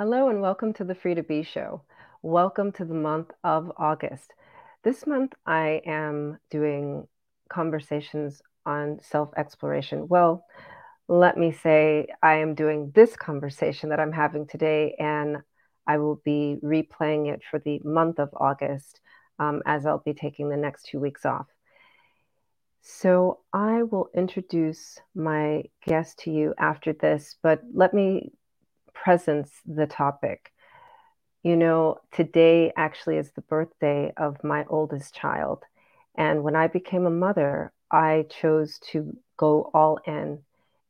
Hello and welcome to the Free to Be Show. Welcome to the month of August. This month I am doing conversations on self exploration. Well, let me say I am doing this conversation that I'm having today, and I will be replaying it for the month of August um, as I'll be taking the next two weeks off. So I will introduce my guest to you after this, but let me presence the topic. You know, today actually is the birthday of my oldest child. And when I became a mother, I chose to go all in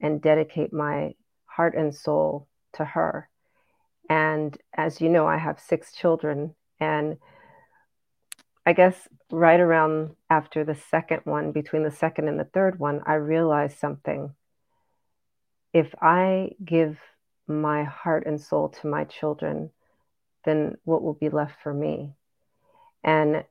and dedicate my heart and soul to her. And as you know, I have six children. And I guess right around after the second one, between the second and the third one, I realized something. If I give my heart and soul to my children, then what will be left for me? And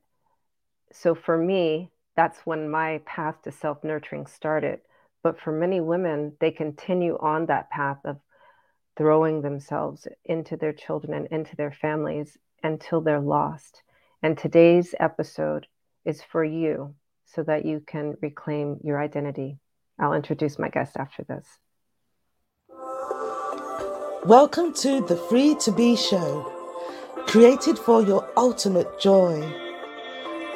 so for me, that's when my path to self nurturing started. But for many women, they continue on that path of throwing themselves into their children and into their families until they're lost. And today's episode is for you so that you can reclaim your identity. I'll introduce my guest after this. Welcome to the Free to Be Show, created for your ultimate joy.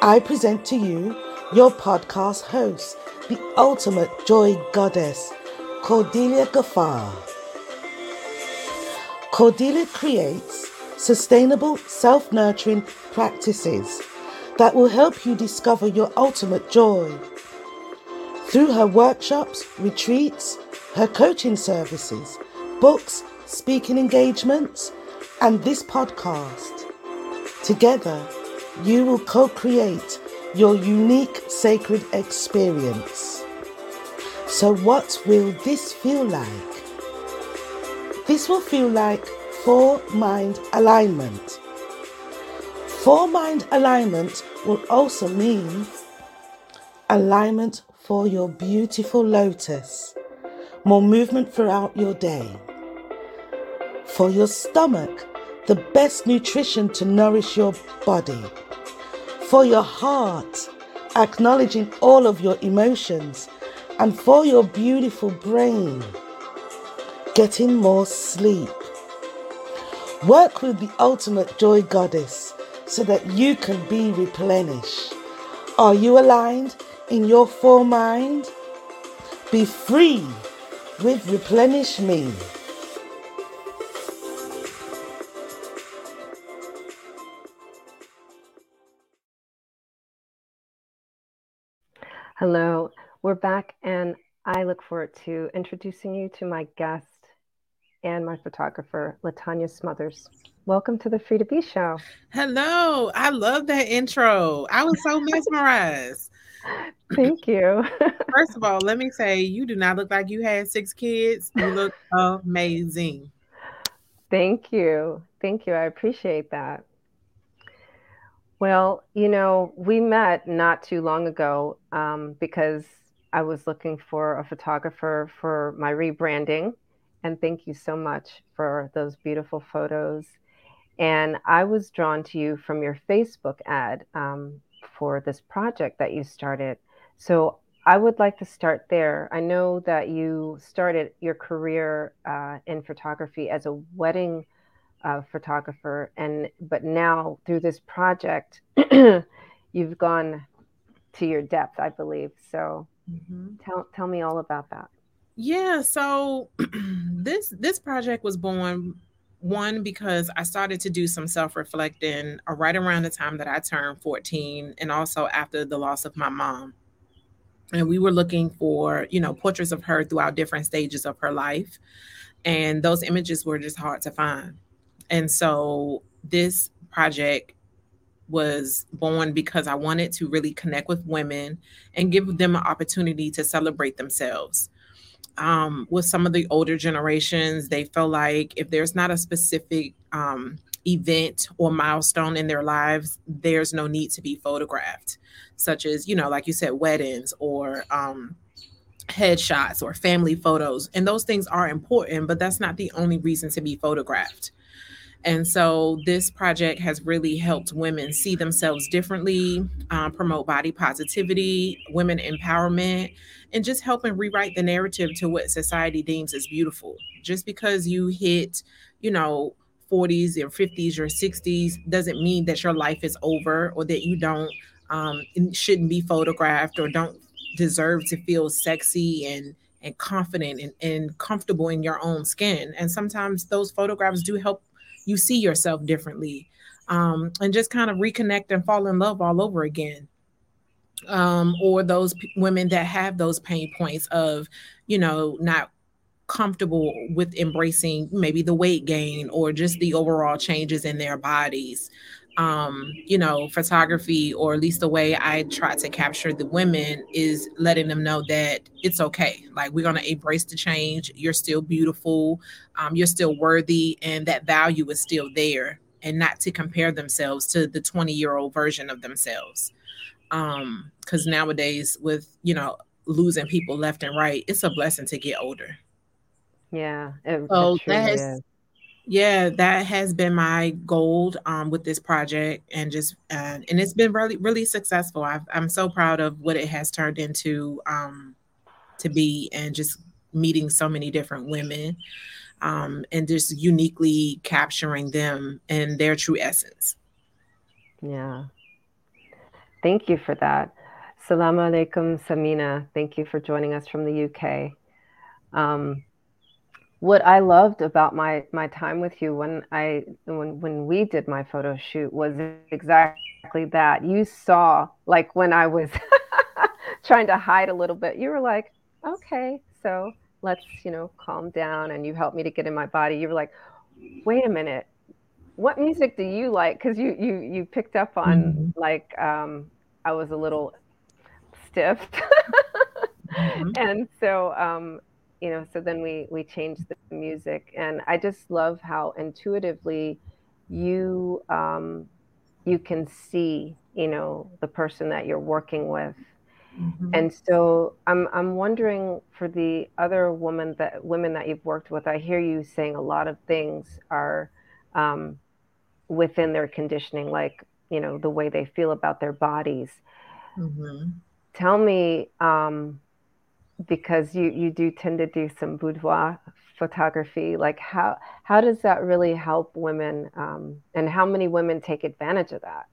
I present to you your podcast host, the ultimate joy goddess, Cordelia Gafar. Cordelia creates sustainable self nurturing practices that will help you discover your ultimate joy. Through her workshops, retreats, her coaching services, books, speaking engagements, and this podcast. Together, you will co create your unique sacred experience. So, what will this feel like? This will feel like four mind alignment. Four mind alignment will also mean alignment for your beautiful lotus, more movement throughout your day for your stomach, the best nutrition to nourish your body. For your heart, acknowledging all of your emotions. And for your beautiful brain, getting more sleep. Work with the ultimate joy goddess so that you can be replenished. Are you aligned in your full mind? Be free with Replenish Me. Hello, we're back, and I look forward to introducing you to my guest and my photographer, LaTonya Smothers. Welcome to the Free to Be Show. Hello, I love that intro. I was so mesmerized. Thank you. First of all, let me say you do not look like you had six kids. You look amazing. Thank you. Thank you. I appreciate that. Well, you know, we met not too long ago um, because I was looking for a photographer for my rebranding. And thank you so much for those beautiful photos. And I was drawn to you from your Facebook ad um, for this project that you started. So I would like to start there. I know that you started your career uh, in photography as a wedding uh, photographer, and but now through this project, you've gone to your depth, I believe. So mm-hmm. tell tell me all about that. Yeah, so this this project was born one because I started to do some self-reflecting right around the time that I turned 14 and also after the loss of my mom. And we were looking for, you know, portraits of her throughout different stages of her life. And those images were just hard to find. And so this project was born because I wanted to really connect with women and give them an opportunity to celebrate themselves. Um, with some of the older generations, they feel like if there's not a specific um, event or milestone in their lives, there's no need to be photographed, such as, you know, like you said, weddings or um, headshots or family photos. And those things are important, but that's not the only reason to be photographed. And so this project has really helped women see themselves differently, um, promote body positivity, women empowerment, and just helping rewrite the narrative to what society deems as beautiful. Just because you hit, you know, 40s or 50s or 60s doesn't mean that your life is over or that you don't um, shouldn't be photographed or don't deserve to feel sexy and and confident and, and comfortable in your own skin. And sometimes those photographs do help you see yourself differently um, and just kind of reconnect and fall in love all over again. Um, or those p- women that have those pain points of, you know, not comfortable with embracing maybe the weight gain or just the overall changes in their bodies um, you know, photography, or at least the way I try to capture the women is letting them know that it's okay. Like we're gonna embrace the change. You're still beautiful, um, you're still worthy, and that value is still there, and not to compare themselves to the 20 year old version of themselves. Um, because nowadays, with you know, losing people left and right, it's a blessing to get older. Yeah, it, so it that has, is yeah that has been my goal um, with this project and just uh, and it's been really really successful. I am so proud of what it has turned into um, to be and just meeting so many different women um, and just uniquely capturing them and their true essence. Yeah. Thank you for that. Salaam alaikum samina. Thank you for joining us from the uk um, what I loved about my my time with you when I when when we did my photo shoot was exactly that. You saw like when I was trying to hide a little bit, you were like, "Okay, so let's, you know, calm down." And you helped me to get in my body. You were like, "Wait a minute. What music do you like?" Cuz you you you picked up on mm-hmm. like um I was a little stiff. mm-hmm. And so um you know so then we we changed the music and i just love how intuitively you um you can see you know the person that you're working with mm-hmm. and so i'm i'm wondering for the other women that women that you've worked with i hear you saying a lot of things are um within their conditioning like you know the way they feel about their bodies mm-hmm. tell me um because you you do tend to do some boudoir photography like how how does that really help women um, and how many women take advantage of that?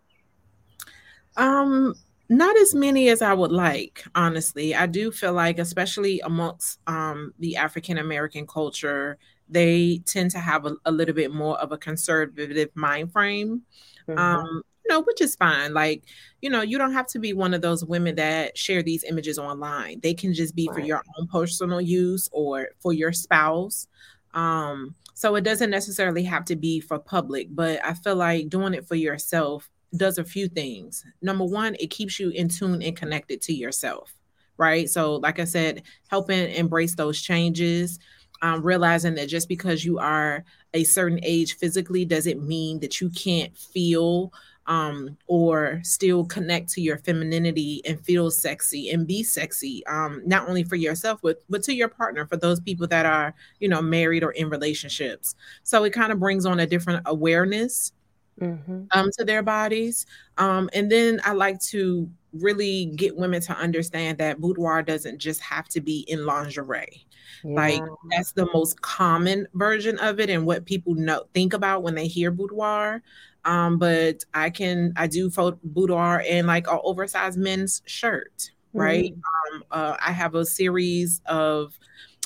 Um not as many as i would like honestly. I do feel like especially amongst um, the african american culture they tend to have a, a, little bit more of a conservative mind frame. Mm-hmm. um, know, which is fine. Like, you know, you don't have to be one of those women that share these images online. They can just be right. for your own personal use or for your spouse. Um, so it doesn't necessarily have to be for public, but I feel like doing it for yourself does a few things. Number one, it keeps you in tune and connected to yourself, right? So, like I said, helping embrace those changes, um, realizing that just because you are a certain age physically doesn't mean that you can't feel um, or still connect to your femininity and feel sexy and be sexy, um, not only for yourself, but, but to your partner, for those people that are, you know, married or in relationships. So it kind of brings on a different awareness mm-hmm. um, to their bodies. Um, and then I like to really get women to understand that boudoir doesn't just have to be in lingerie. Yeah. Like that's the most common version of it and what people know think about when they hear boudoir. Um, but I can I do boudoir in like an oversized men's shirt, right? Mm-hmm. Um, uh, I have a series of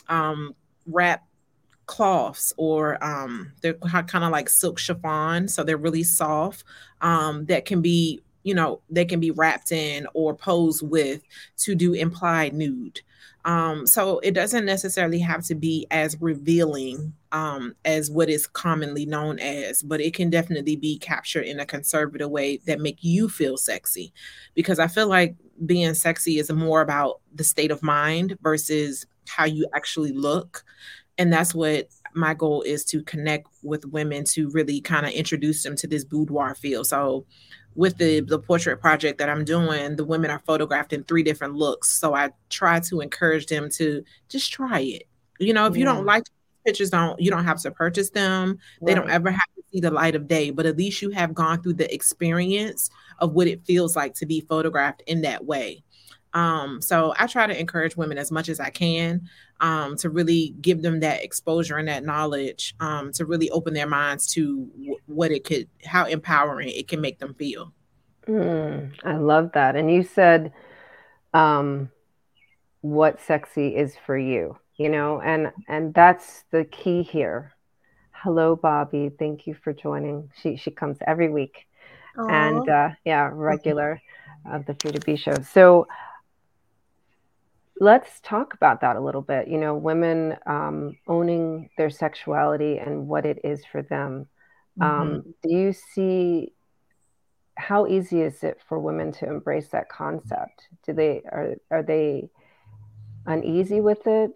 um, wrap cloths or um, they're kind of like silk chiffon, so they're really soft. Um, that can be you know they can be wrapped in or posed with to do implied nude. Um, so it doesn't necessarily have to be as revealing um, as what is commonly known as, but it can definitely be captured in a conservative way that make you feel sexy. Because I feel like being sexy is more about the state of mind versus how you actually look. And that's what my goal is to connect with women to really kind of introduce them to this boudoir feel. So with the mm-hmm. the portrait project that I'm doing, the women are photographed in three different looks. So I try to encourage them to just try it. You know, if yeah. you don't like pictures, don't you don't have to purchase them. Right. They don't ever have to see the light of day, but at least you have gone through the experience of what it feels like to be photographed in that way. Um, so I try to encourage women as much as I can um, to really give them that exposure and that knowledge um, to really open their minds to w- what it could, how empowering it can make them feel. Mm, I love that. And you said um, what sexy is for you, you know, and and that's the key here. Hello, Bobby. Thank you for joining. She she comes every week, Aww. and uh, yeah, regular of the Free to Be show. So let's talk about that a little bit. You know, women um, owning their sexuality and what it is for them. Um, mm-hmm. Um, do you see how easy is it for women to embrace that concept? Do they are are they uneasy with it?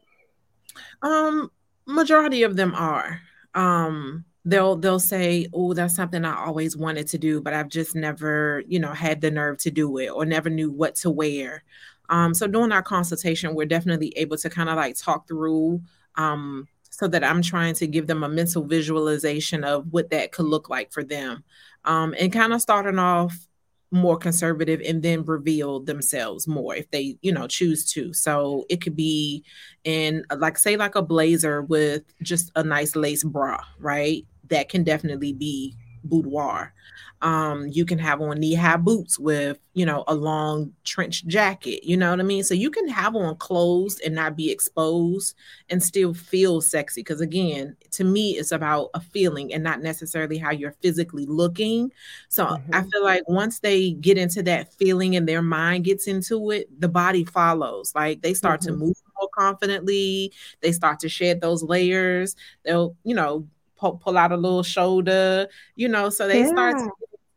Um, majority of them are. Um, they'll they'll say, "Oh, that's something I always wanted to do, but I've just never, you know, had the nerve to do it or never knew what to wear." Um, so during our consultation, we're definitely able to kind of like talk through um, so that I'm trying to give them a mental visualization of what that could look like for them. Um, and kind of starting off more conservative and then reveal themselves more if they you know choose to. So it could be in like say like a blazer with just a nice lace bra right? That can definitely be boudoir um, you can have on knee high boots with, you know, a long trench jacket. You know what I mean? So you can have on clothes and not be exposed and still feel sexy. Because again, to me, it's about a feeling and not necessarily how you're physically looking. So mm-hmm. I feel like once they get into that feeling and their mind gets into it, the body follows. Like they start mm-hmm. to move more confidently, they start to shed those layers. They'll, you know, pull, pull out a little shoulder, you know, so they yeah. start to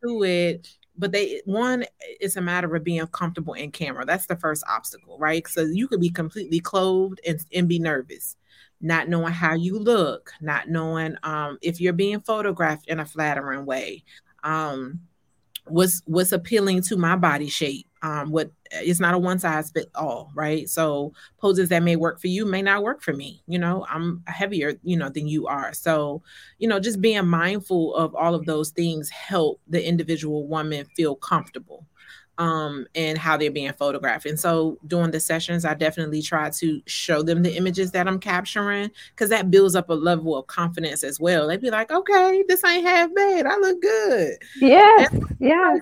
to it but they one it's a matter of being comfortable in camera. That's the first obstacle right? So you could be completely clothed and, and be nervous not knowing how you look not knowing um, if you're being photographed in a flattering way. Um, what's what's appealing to my body shape um, what it's not a one size fit all, right? So poses that may work for you may not work for me. You know, I'm heavier, you know, than you are. So, you know, just being mindful of all of those things help the individual woman feel comfortable um, and how they're being photographed. And so during the sessions, I definitely try to show them the images that I'm capturing because that builds up a level of confidence as well. They'd be like, okay, this ain't half bad. I look good. Yes. Yes.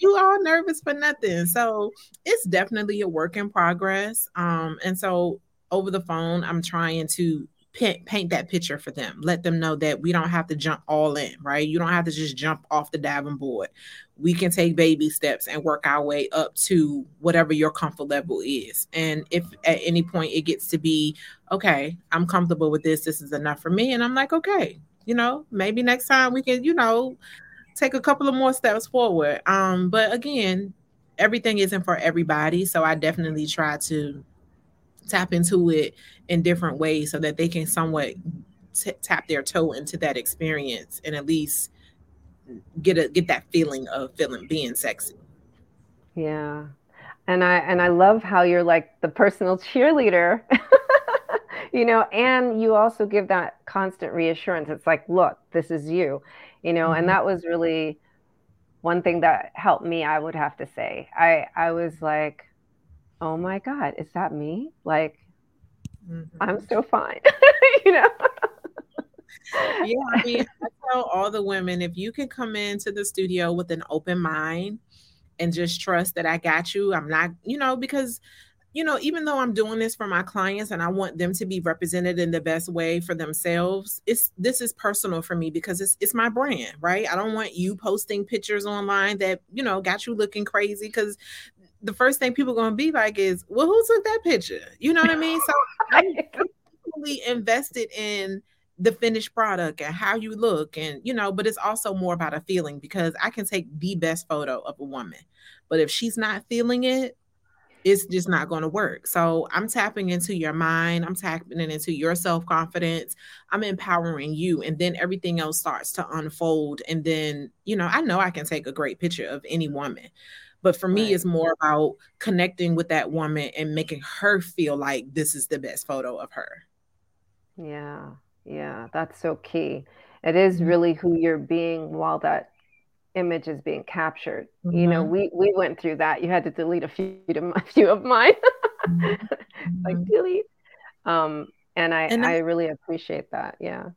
you all nervous for nothing. So it's definitely a work in progress. Um, and so over the phone, I'm trying to paint, paint that picture for them. Let them know that we don't have to jump all in, right? You don't have to just jump off the diving board. We can take baby steps and work our way up to whatever your comfort level is. And if at any point it gets to be, okay, I'm comfortable with this, this is enough for me. And I'm like, okay, you know, maybe next time we can, you know, take a couple of more steps forward. Um, but again, everything isn't for everybody. So I definitely try to tap into it in different ways so that they can somewhat t- tap their toe into that experience and at least get a get that feeling of feeling being sexy. Yeah. And I and I love how you're like the personal cheerleader. you know, and you also give that constant reassurance. It's like, look, this is you. You know, mm-hmm. and that was really one thing that helped me, I would have to say. I I was like, oh my God, is that me? Like, mm-hmm. I'm so fine, you know? yeah, I mean, I tell all the women if you can come into the studio with an open mind and just trust that I got you, I'm not, you know, because you know, even though I'm doing this for my clients and I want them to be represented in the best way for themselves, it's this is personal for me because it's it's my brand, right? I don't want you posting pictures online that, you know, got you looking crazy because the first thing people are going to be like is, well, who took that picture? You know what I mean? So I'm really invested in the finished product and how you look and you know but it's also more about a feeling because i can take the best photo of a woman but if she's not feeling it it's just not going to work. So I'm tapping into your mind, I'm tapping into your self confidence, I'm empowering you, and then everything else starts to unfold. And then, you know, I know I can take a great picture of any woman. But for me, right. it's more about connecting with that woman and making her feel like this is the best photo of her. Yeah, yeah, that's so key. It is mm-hmm. really who you're being while that image is being captured. Mm-hmm. You know, mm-hmm. we we went through that. You had to delete a few a few of mine, mm-hmm. like delete. Um, and I and I really appreciate that. Yeah.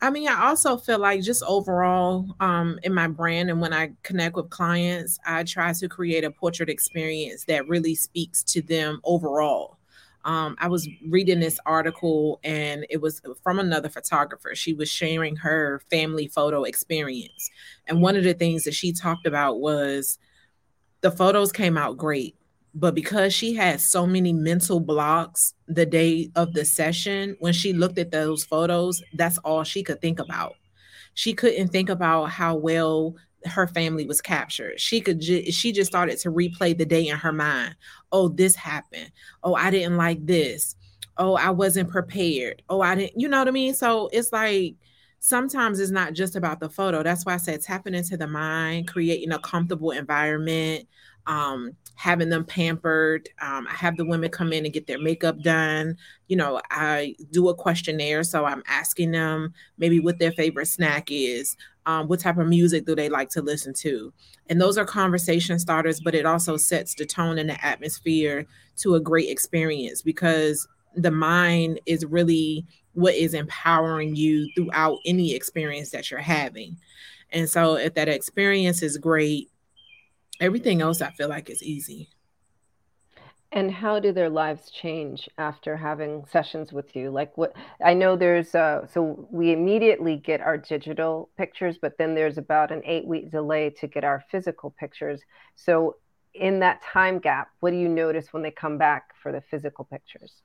I mean, I also feel like just overall um, in my brand and when I connect with clients, I try to create a portrait experience that really speaks to them overall. Um, I was reading this article and it was from another photographer. She was sharing her family photo experience. And one of the things that she talked about was the photos came out great, but because she had so many mental blocks the day of the session, when she looked at those photos, that's all she could think about. She couldn't think about how well her family was captured. She could ju- she just started to replay the day in her mind. Oh, this happened. Oh, I didn't like this. Oh, I wasn't prepared. Oh, I didn't, you know what I mean? So it's like sometimes it's not just about the photo. That's why I said tapping into the mind, creating a comfortable environment, um, having them pampered. Um, I have the women come in and get their makeup done. You know, I do a questionnaire. So I'm asking them maybe what their favorite snack is um, what type of music do they like to listen to and those are conversation starters but it also sets the tone and the atmosphere to a great experience because the mind is really what is empowering you throughout any experience that you're having and so if that experience is great everything else i feel like is easy and how do their lives change after having sessions with you? Like what I know there's uh so we immediately get our digital pictures, but then there's about an eight week delay to get our physical pictures. So in that time gap, what do you notice when they come back for the physical pictures?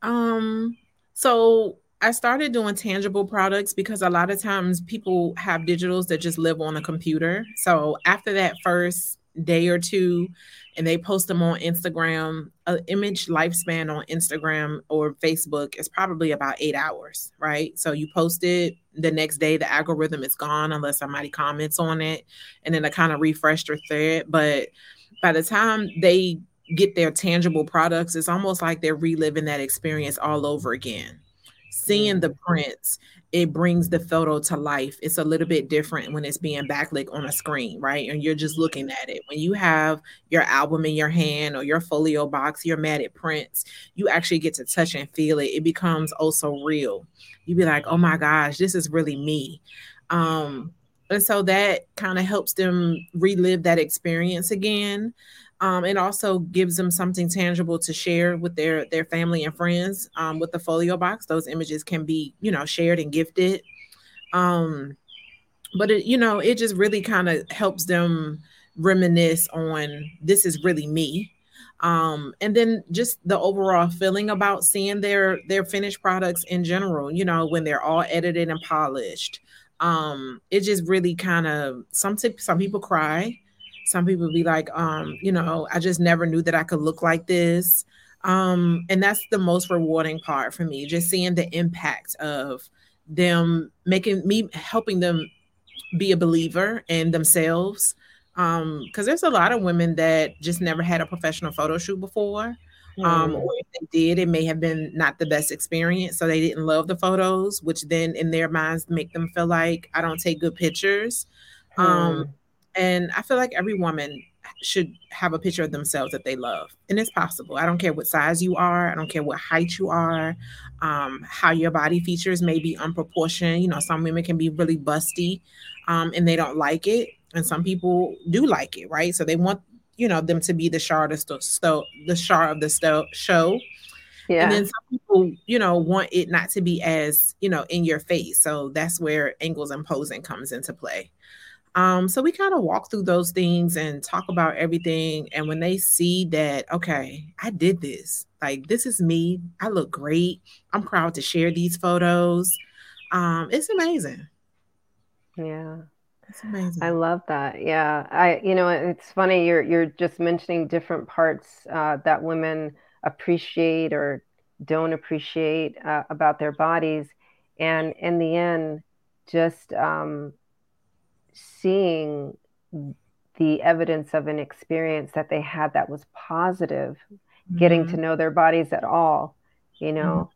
Um so I started doing tangible products because a lot of times people have digitals that just live on a computer. So after that first day or two and they post them on Instagram. An image lifespan on Instagram or Facebook is probably about eight hours, right? So you post it the next day, the algorithm is gone unless somebody comments on it, and then I kind of refresh their thread. But by the time they get their tangible products, it's almost like they're reliving that experience all over again. Seeing the mm-hmm. prints, it brings the photo to life. It's a little bit different when it's being backlit on a screen, right? And you're just looking at it. When you have your album in your hand or your folio box, your matted prints, you actually get to touch and feel it. It becomes also real. You be like, oh my gosh, this is really me. Um, and so that kind of helps them relive that experience again um, it also gives them something tangible to share with their their family and friends um, with the folio box. Those images can be you know shared and gifted. Um, but it you know it just really kind of helps them reminisce on this is really me. Um, and then just the overall feeling about seeing their their finished products in general you know when they're all edited and polished. Um it just really kind of some some people cry some people be like, um, you know, I just never knew that I could look like this. Um, and that's the most rewarding part for me, just seeing the impact of them making me helping them be a believer in themselves. Um, because there's a lot of women that just never had a professional photo shoot before. Mm. Um, or if they did, it may have been not the best experience. So they didn't love the photos, which then in their minds make them feel like I don't take good pictures. Mm. Um, and I feel like every woman should have a picture of themselves that they love. And it's possible. I don't care what size you are, I don't care what height you are, um, how your body features may be unproportioned. You know, some women can be really busty um, and they don't like it. And some people do like it, right? So they want, you know, them to be the star of the, sto- the star of the sto- show. Yeah. And then some people, you know, want it not to be as, you know, in your face. So that's where angles and posing comes into play. Um, so we kind of walk through those things and talk about everything. And when they see that, okay, I did this, like this is me, I look great. I'm proud to share these photos. Um, it's amazing. Yeah. That's amazing. I love that. Yeah. I you know, it's funny you're you're just mentioning different parts uh, that women appreciate or don't appreciate uh, about their bodies and in the end just um, seeing the evidence of an experience that they had that was positive mm-hmm. getting to know their bodies at all you know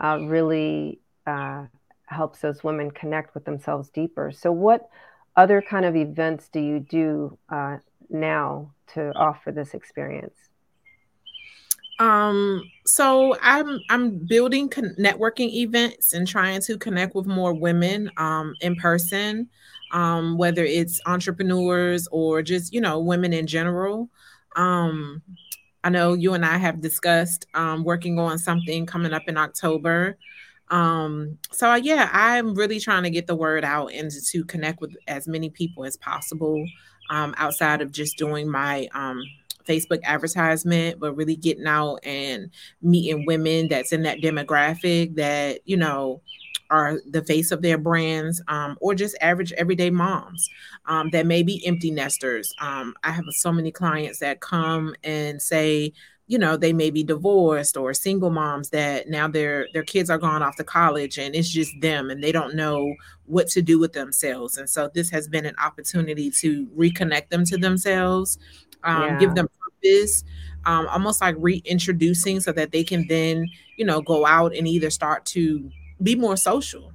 mm-hmm. uh, really uh, helps those women connect with themselves deeper so what other kind of events do you do uh, now to offer this experience um, so I'm I'm building con- networking events and trying to connect with more women um, in person, um, whether it's entrepreneurs or just you know women in general. Um, I know you and I have discussed um, working on something coming up in October. Um, so yeah, I'm really trying to get the word out and to connect with as many people as possible um, outside of just doing my um, Facebook advertisement, but really getting out and meeting women that's in that demographic that, you know, are the face of their brands um, or just average everyday moms um, that may be empty nesters. Um, I have so many clients that come and say, you know, they may be divorced or single moms that now their their kids are gone off to college and it's just them and they don't know what to do with themselves. And so this has been an opportunity to reconnect them to themselves, um, yeah. give them purpose, um, almost like reintroducing so that they can then, you know, go out and either start to be more social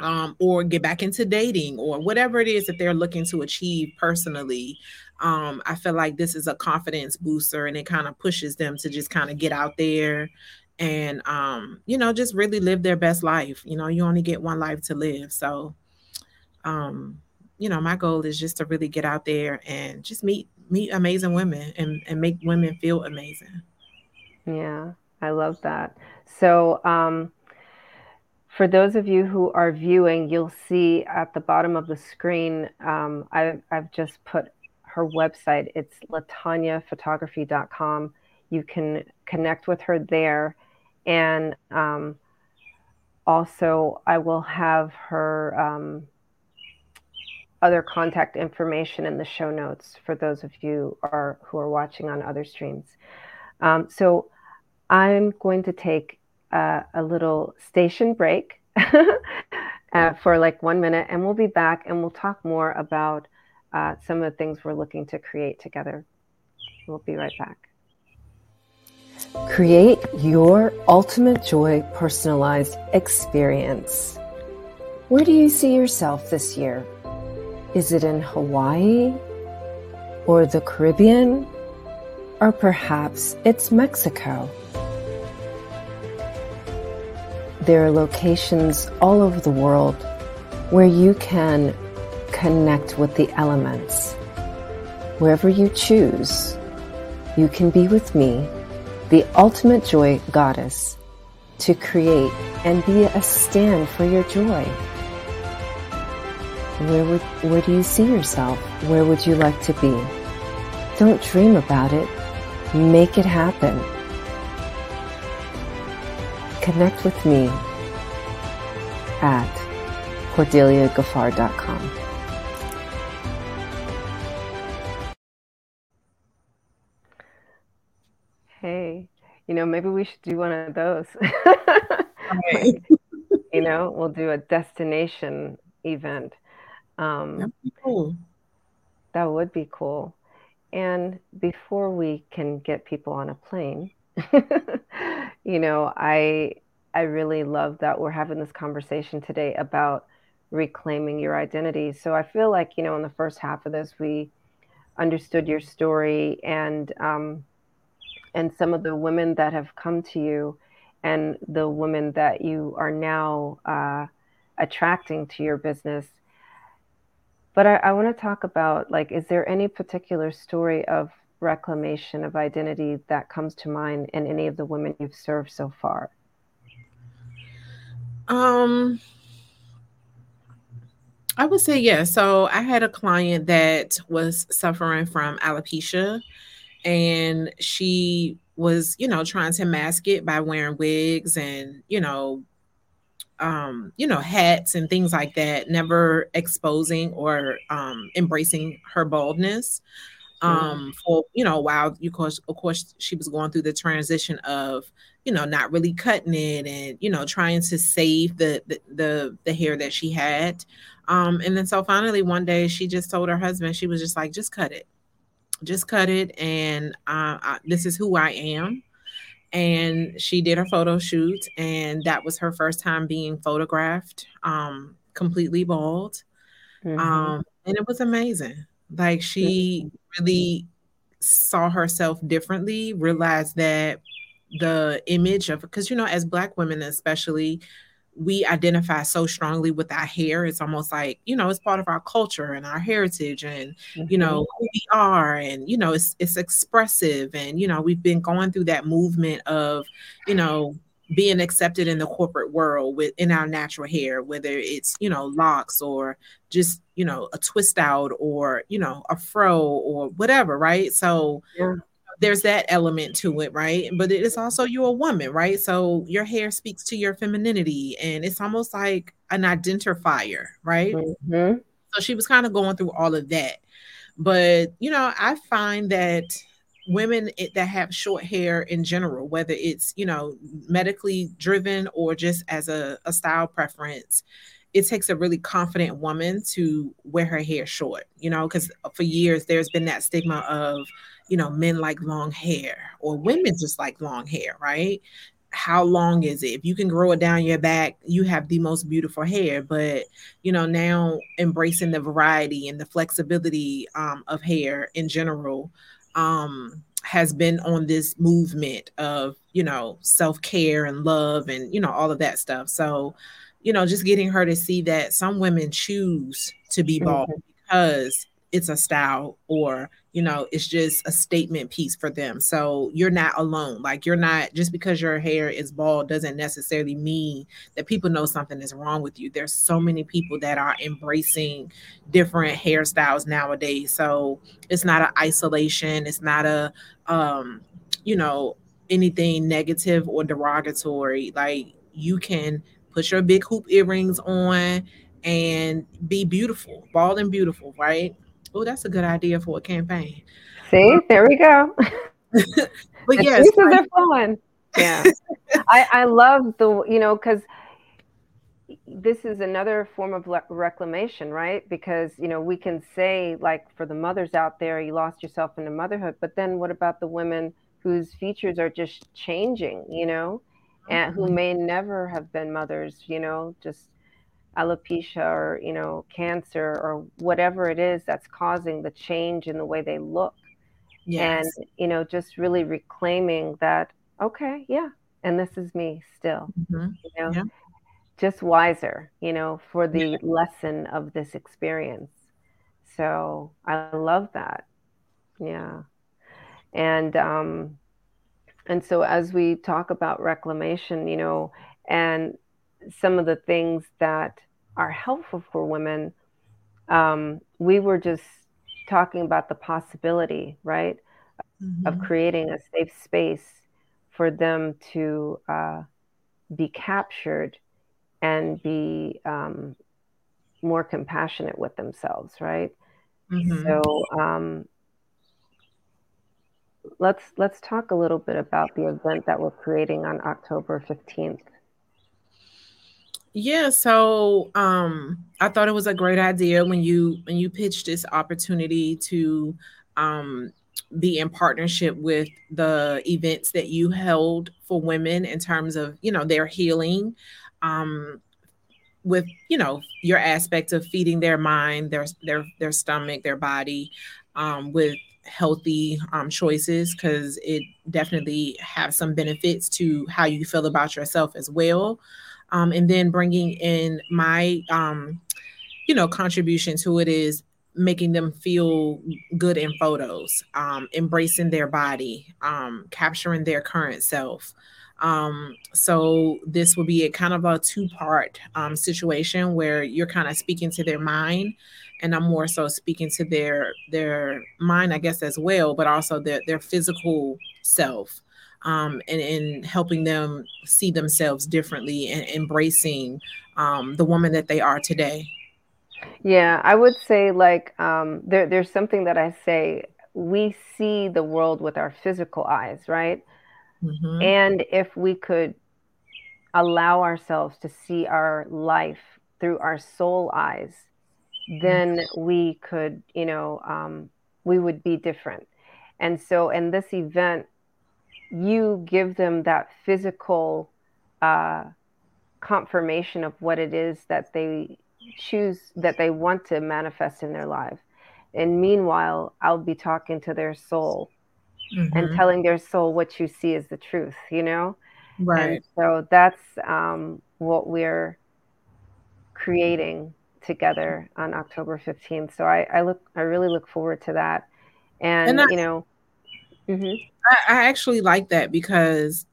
um, or get back into dating or whatever it is that they're looking to achieve personally. Um, I feel like this is a confidence booster and it kind of pushes them to just kind of get out there and um, you know, just really live their best life. You know, you only get one life to live. So um, you know, my goal is just to really get out there and just meet meet amazing women and, and make women feel amazing. Yeah, I love that. So, um, for those of you who are viewing, you'll see at the bottom of the screen, um, I, I've just put her website. It's latonyaphotography.com. You can connect with her there. And um, also, I will have her um, other contact information in the show notes for those of you are, who are watching on other streams. Um, so I'm going to take uh, a little station break uh, for like one minute, and we'll be back and we'll talk more about uh, some of the things we're looking to create together. We'll be right back. Create your ultimate joy personalized experience. Where do you see yourself this year? Is it in Hawaii or the Caribbean? Or perhaps it's Mexico. There are locations all over the world where you can connect with the elements. Wherever you choose, you can be with me, the ultimate joy goddess, to create and be a stand for your joy. Where would where do you see yourself? Where would you like to be? Don't dream about it. Make it happen. Connect with me at cordeliagaffar.com. Hey, you know, maybe we should do one of those. you know, we'll do a destination event um, cool. That would be cool. And before we can get people on a plane, you know, I I really love that we're having this conversation today about reclaiming your identity. So I feel like, you know, in the first half of this, we understood your story and um, and some of the women that have come to you and the women that you are now uh, attracting to your business but I, I want to talk about like, is there any particular story of reclamation of identity that comes to mind in any of the women you've served so far? Um, I would say yes. Yeah. So I had a client that was suffering from alopecia, and she was, you know, trying to mask it by wearing wigs and, you know, um, you know, hats and things like that, never exposing or um, embracing her baldness. Um, for you know, while you course, of course, she was going through the transition of you know not really cutting it and you know trying to save the the the, the hair that she had. Um, and then so finally one day she just told her husband she was just like, just cut it, just cut it, and uh, I, this is who I am and she did her photo shoot and that was her first time being photographed um completely bald mm-hmm. um and it was amazing like she really saw herself differently realized that the image of because you know as black women especially we identify so strongly with our hair. It's almost like, you know, it's part of our culture and our heritage and, mm-hmm. you know, who we are. And, you know, it's, it's expressive. And, you know, we've been going through that movement of, you know, being accepted in the corporate world with in our natural hair, whether it's, you know, locks or just, you know, a twist out or, you know, a fro or whatever. Right. So, yeah there's that element to it, right? But it is also you're a woman, right? So your hair speaks to your femininity, and it's almost like an identifier, right? Mm-hmm. So she was kind of going through all of that. But you know, I find that women that have short hair in general, whether it's you know medically driven or just as a, a style preference, it takes a really confident woman to wear her hair short, you know, because for years there's been that stigma of you know, men like long hair or women just like long hair, right? How long is it? If you can grow it down your back, you have the most beautiful hair. But you know, now embracing the variety and the flexibility um, of hair in general um, has been on this movement of you know self care and love and you know all of that stuff. So, you know, just getting her to see that some women choose to be bald mm-hmm. because it's a style or you know it's just a statement piece for them. So you're not alone. Like you're not just because your hair is bald doesn't necessarily mean that people know something is wrong with you. There's so many people that are embracing different hairstyles nowadays. So it's not an isolation. It's not a um you know anything negative or derogatory. Like you can put your big hoop earrings on and be beautiful bald and beautiful right oh, that's a good idea for a campaign. See, there we go. but yes, pieces are flowing. Yeah, I I love the you know because this is another form of reclamation, right? Because you know we can say like for the mothers out there, you lost yourself into motherhood, but then what about the women whose features are just changing, you know, and who mm-hmm. may never have been mothers, you know, just alopecia or you know cancer or whatever it is that's causing the change in the way they look yes. and you know just really reclaiming that okay yeah and this is me still mm-hmm. you know yeah. just wiser you know for the yeah. lesson of this experience so i love that yeah and um and so as we talk about reclamation you know and some of the things that are helpful for women, um, we were just talking about the possibility, right, mm-hmm. of creating a safe space for them to uh, be captured and be um, more compassionate with themselves, right? Mm-hmm. So um, let's let's talk a little bit about the event that we're creating on October fifteenth. Yeah, so um, I thought it was a great idea when you when you pitched this opportunity to um, be in partnership with the events that you held for women in terms of you know their healing um, with you know your aspect of feeding their mind their their their stomach their body um, with healthy um, choices because it definitely have some benefits to how you feel about yourself as well um, and then bringing in my um, you know contribution to it is making them feel good in photos um, embracing their body um, capturing their current self. Um, so this will be a kind of a two part um, situation where you're kind of speaking to their mind and i'm more so speaking to their their mind i guess as well but also their their physical self um, and, and helping them see themselves differently and embracing um, the woman that they are today? Yeah, I would say like um, there, there's something that I say we see the world with our physical eyes, right? Mm-hmm. And if we could allow ourselves to see our life through our soul eyes, then we could, you know, um, we would be different. And so, in this event, you give them that physical uh, confirmation of what it is that they choose, that they want to manifest in their life. And meanwhile, I'll be talking to their soul mm-hmm. and telling their soul what you see is the truth, you know? Right. And so that's um, what we're creating together on October 15th. So I, I look, I really look forward to that. And, and I, you know, mm-hmm. I, I actually like that because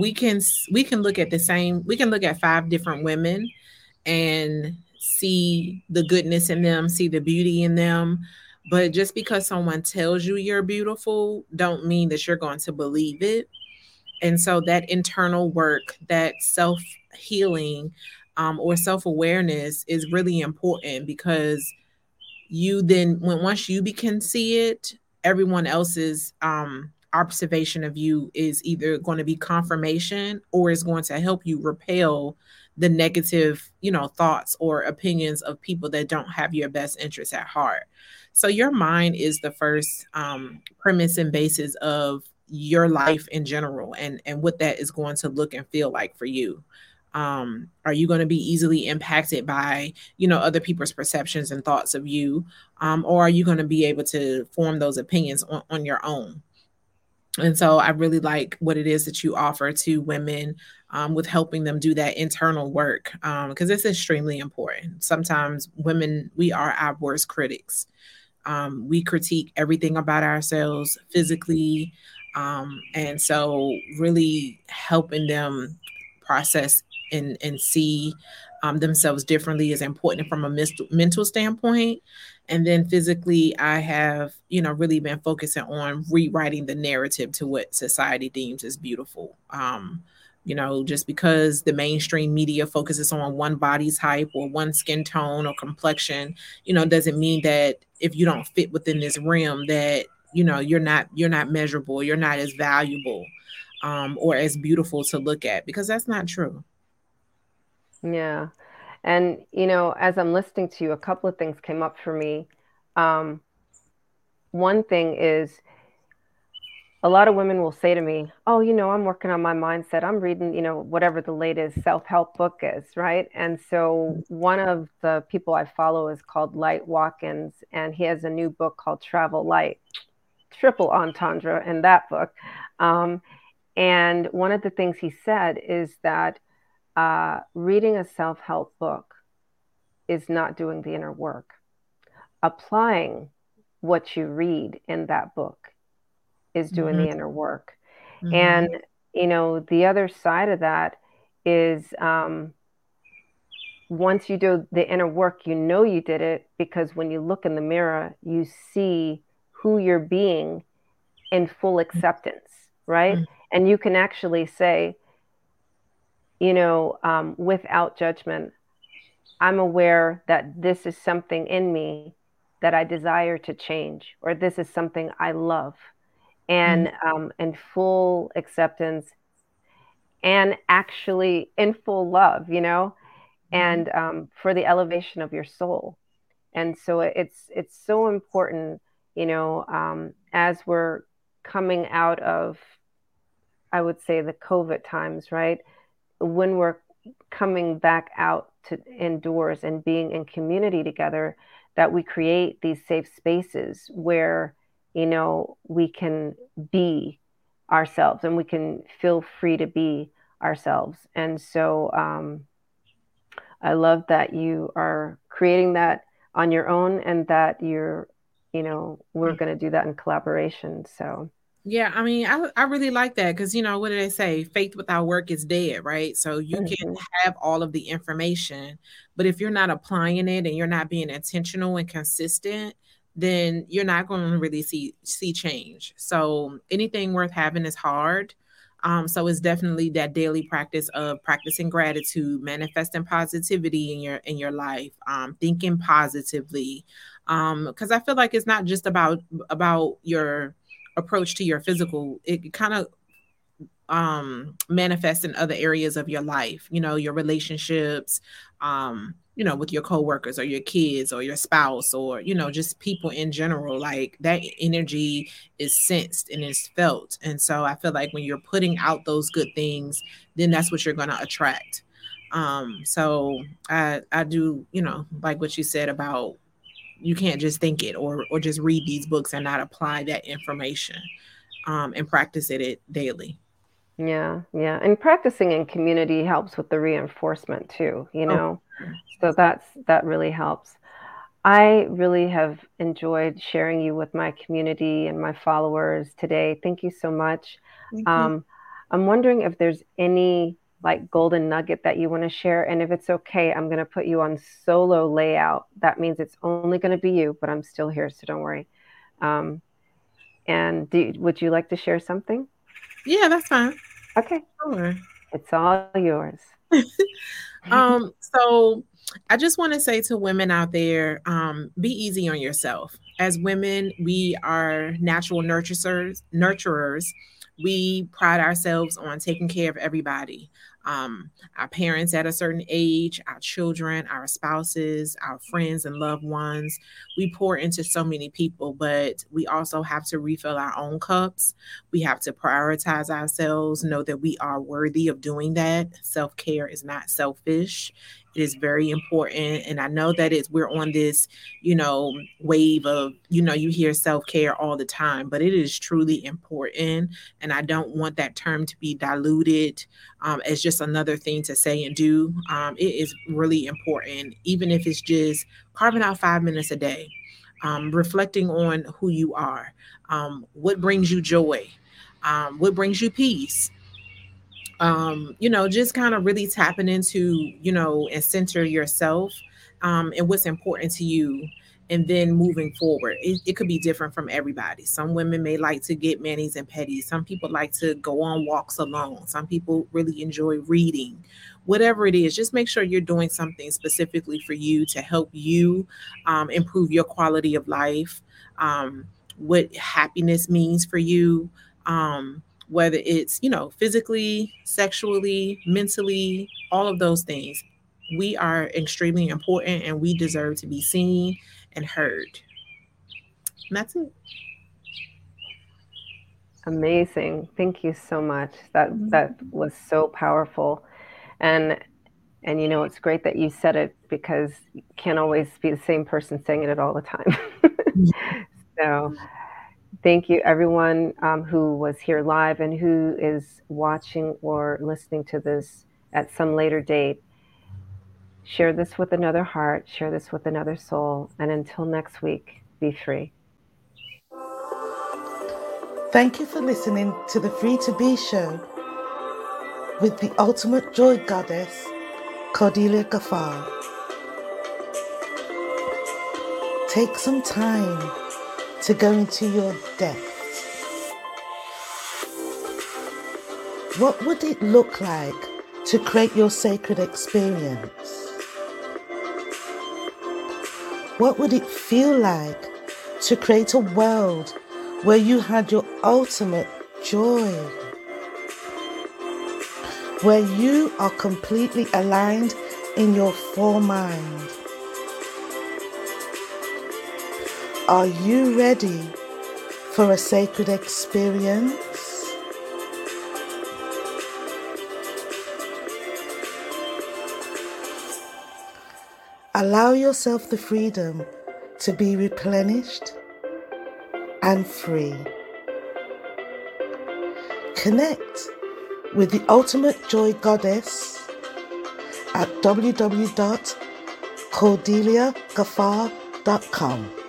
we can, we can look at the same, we can look at five different women and see the goodness in them, see the beauty in them. But just because someone tells you you're beautiful, don't mean that you're going to believe it. And so that internal work, that self healing um, or self awareness is really important because you then, when once you can see it, everyone else's um, observation of you is either going to be confirmation or is going to help you repel the negative, you know, thoughts or opinions of people that don't have your best interests at heart. So your mind is the first um, premise and basis of your life in general and and what that is going to look and feel like for you um are you going to be easily impacted by you know other people's perceptions and thoughts of you um or are you going to be able to form those opinions on, on your own and so i really like what it is that you offer to women um, with helping them do that internal work because um, it's extremely important. Sometimes women, we are our worst critics. Um, we critique everything about ourselves physically. Um, and so, really helping them process and, and see um, themselves differently is important from a mental standpoint. And then physically, I have, you know, really been focusing on rewriting the narrative to what society deems as beautiful. Um, you know just because the mainstream media focuses on one body type or one skin tone or complexion you know doesn't mean that if you don't fit within this realm that you know you're not you're not measurable you're not as valuable um, or as beautiful to look at because that's not true yeah and you know as i'm listening to you a couple of things came up for me um, one thing is a lot of women will say to me, Oh, you know, I'm working on my mindset. I'm reading, you know, whatever the latest self help book is, right? And so one of the people I follow is called Light Watkins, and he has a new book called Travel Light. Triple entendre in that book. Um, and one of the things he said is that uh, reading a self help book is not doing the inner work. Applying what you read in that book is doing mm-hmm. the inner work. Mm-hmm. And, you know, the other side of that is um, once you do the inner work, you know you did it because when you look in the mirror, you see who you're being in full mm-hmm. acceptance, right? Mm-hmm. And you can actually say, you know, um, without judgment, I'm aware that this is something in me that I desire to change, or this is something I love and mm-hmm. um, and full acceptance and actually in full love you know mm-hmm. and um, for the elevation of your soul and so it's it's so important you know um, as we're coming out of i would say the covid times right when we're coming back out to indoors and being in community together that we create these safe spaces where you know, we can be ourselves and we can feel free to be ourselves. And so um, I love that you are creating that on your own and that you're, you know, we're going to do that in collaboration. So. Yeah, I mean, I, I really like that because you know what do they say? Faith without work is dead, right? So you mm-hmm. can have all of the information, but if you're not applying it and you're not being intentional and consistent, then you're not going to really see see change. So anything worth having is hard. Um, so it's definitely that daily practice of practicing gratitude, manifesting positivity in your in your life, um, thinking positively. Because um, I feel like it's not just about about your approach to your physical. It kind of um manifest in other areas of your life you know your relationships um you know with your coworkers or your kids or your spouse or you know just people in general like that energy is sensed and is felt and so i feel like when you're putting out those good things then that's what you're going to attract um so i i do you know like what you said about you can't just think it or or just read these books and not apply that information um and practice it, it daily yeah, yeah. And practicing in community helps with the reinforcement too, you oh, know. Oh. So that's that really helps. I really have enjoyed sharing you with my community and my followers today. Thank you so much. Um, I'm wondering if there's any like golden nugget that you want to share. And if it's okay, I'm going to put you on solo layout. That means it's only going to be you, but I'm still here, so don't worry. Um, and do, would you like to share something? Yeah, that's fine. Okay. Sure. It's all yours. um, so I just want to say to women out there, um, be easy on yourself. As women, we are natural nurturers, nurturers. We pride ourselves on taking care of everybody um, our parents at a certain age, our children, our spouses, our friends and loved ones. We pour into so many people, but we also have to refill our own cups. We have to prioritize ourselves, know that we are worthy of doing that. Self care is not selfish, it is very important and i know that it's we're on this you know wave of you know you hear self-care all the time but it is truly important and i don't want that term to be diluted um, as just another thing to say and do. Um, it is really important even if it's just carving out five minutes a day um, reflecting on who you are um, what brings you joy um, what brings you peace um, you know, just kind of really tapping into, you know, and center yourself um, and what's important to you. And then moving forward, it, it could be different from everybody. Some women may like to get manis and petties. Some people like to go on walks alone. Some people really enjoy reading. Whatever it is, just make sure you're doing something specifically for you to help you um, improve your quality of life, um, what happiness means for you. Um, whether it's, you know, physically, sexually, mentally, all of those things. We are extremely important and we deserve to be seen and heard. And that's it. Amazing. Thank you so much. That mm-hmm. that was so powerful. And and you know it's great that you said it because you can't always be the same person saying it all the time. Mm-hmm. so thank you, everyone um, who was here live and who is watching or listening to this at some later date. Share this with another heart, share this with another soul, and until next week, be free. Thank you for listening to the Free to Be show with the ultimate joy goddess, Cordelia Gaffar. Take some time to go into your depths. What would it look like to create your sacred experience? What would it feel like to create a world where you had your ultimate joy? Where you are completely aligned in your full mind Are you ready for a sacred experience? Allow yourself the freedom to be replenished and free. Connect with the Ultimate Joy Goddess at www.cordeliagaffar.com.